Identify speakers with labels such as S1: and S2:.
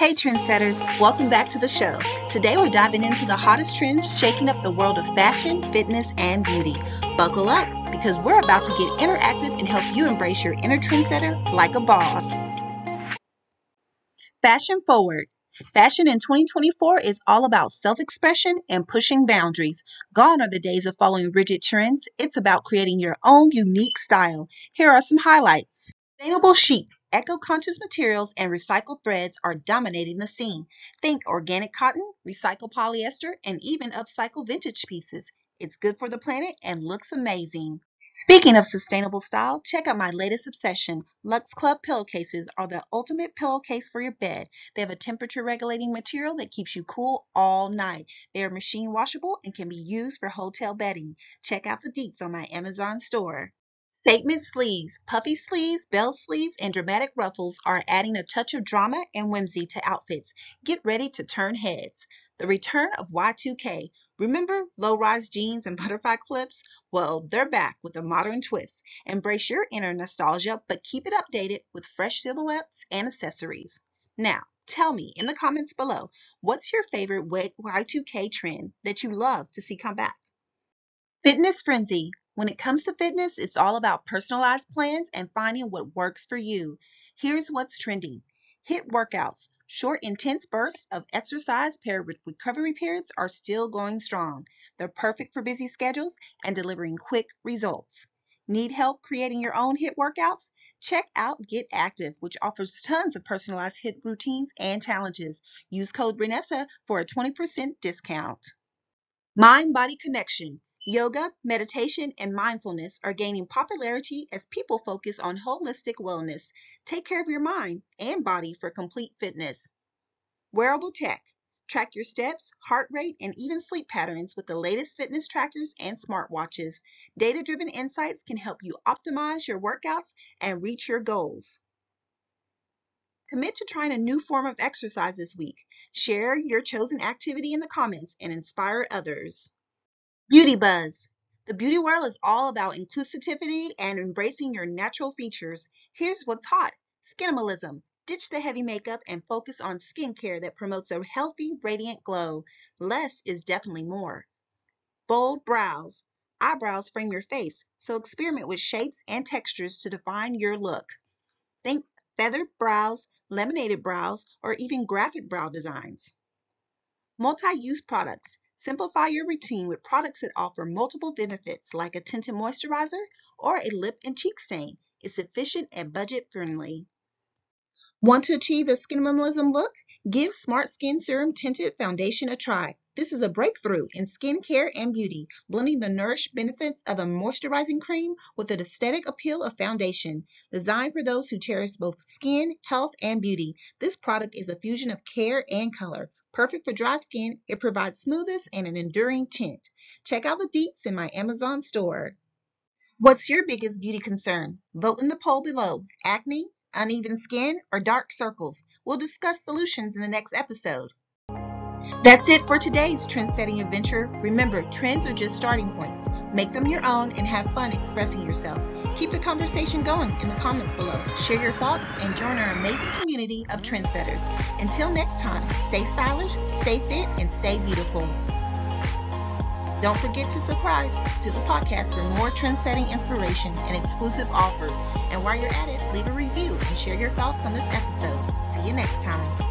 S1: Hey, trendsetters, welcome back to the show. Today we're diving into the hottest trends shaking up the world of fashion, fitness, and beauty. Buckle up because we're about to get interactive and help you embrace your inner trendsetter like a boss. Fashion Forward. Fashion in 2024 is all about self expression and pushing boundaries. Gone are the days of following rigid trends. It's about creating your own unique style. Here are some highlights. Sustainable chic. Eco-conscious materials and recycled threads are dominating the scene. Think organic cotton, recycled polyester, and even upcycled vintage pieces. It's good for the planet and looks amazing. Speaking of sustainable style, check out my latest obsession. Lux Club pillowcases are the ultimate pillowcase for your bed. They have a temperature regulating material that keeps you cool all night. They are machine washable and can be used for hotel bedding. Check out the deets on my Amazon store. Statement sleeves, puffy sleeves, bell sleeves, and dramatic ruffles are adding a touch of drama and whimsy to outfits. Get ready to turn heads. The return of Y2K. Remember low rise jeans and butterfly clips? Well, they're back with a modern twist. Embrace your inner nostalgia, but keep it updated with fresh silhouettes and accessories. Now, tell me in the comments below what's your favorite Y2K trend that you love to see come back? Fitness Frenzy when it comes to fitness, it's all about personalized plans and finding what works for you. Here's what's trending. HIIT workouts. Short, intense bursts of exercise paired with recovery periods are still going strong. They're perfect for busy schedules and delivering quick results. Need help creating your own HIIT workouts? Check out Get Active, which offers tons of personalized HIIT routines and challenges. Use code Ronessa for a 20% discount. Mind Body Connection. Yoga, meditation, and mindfulness are gaining popularity as people focus on holistic wellness. Take care of your mind and body for complete fitness. Wearable tech. Track your steps, heart rate, and even sleep patterns with the latest fitness trackers and smartwatches. Data driven insights can help you optimize your workouts and reach your goals. Commit to trying a new form of exercise this week. Share your chosen activity in the comments and inspire others. Beauty Buzz. The beauty world is all about inclusivity and embracing your natural features. Here's what's hot Skinimalism. Ditch the heavy makeup and focus on skincare that promotes a healthy, radiant glow. Less is definitely more. Bold brows. Eyebrows frame your face, so experiment with shapes and textures to define your look. Think feathered brows, laminated brows, or even graphic brow designs. Multi use products. Simplify your routine with products that offer multiple benefits like a tinted moisturizer or a lip and cheek stain. It's efficient and budget friendly. Want to achieve a skin minimalism look? Give Smart Skin Serum Tinted Foundation a try. This is a breakthrough in skincare and beauty, blending the nourished benefits of a moisturizing cream with the aesthetic appeal of foundation. Designed for those who cherish both skin, health, and beauty, this product is a fusion of care and color. Perfect for dry skin, it provides smoothness and an enduring tint. Check out the deets in my Amazon store. What's your biggest beauty concern? Vote in the poll below. Acne, uneven skin, or dark circles? We'll discuss solutions in the next episode. That's it for today's trend setting adventure. Remember, trends are just starting points. Make them your own and have fun expressing yourself. Keep the conversation going in the comments below. Share your thoughts and join our amazing community of trendsetters. Until next time, stay stylish, stay fit, and stay beautiful. Don't forget to subscribe to the podcast for more trend-setting inspiration and exclusive offers. And while you're at it, leave a review and share your thoughts on this episode. See you next time.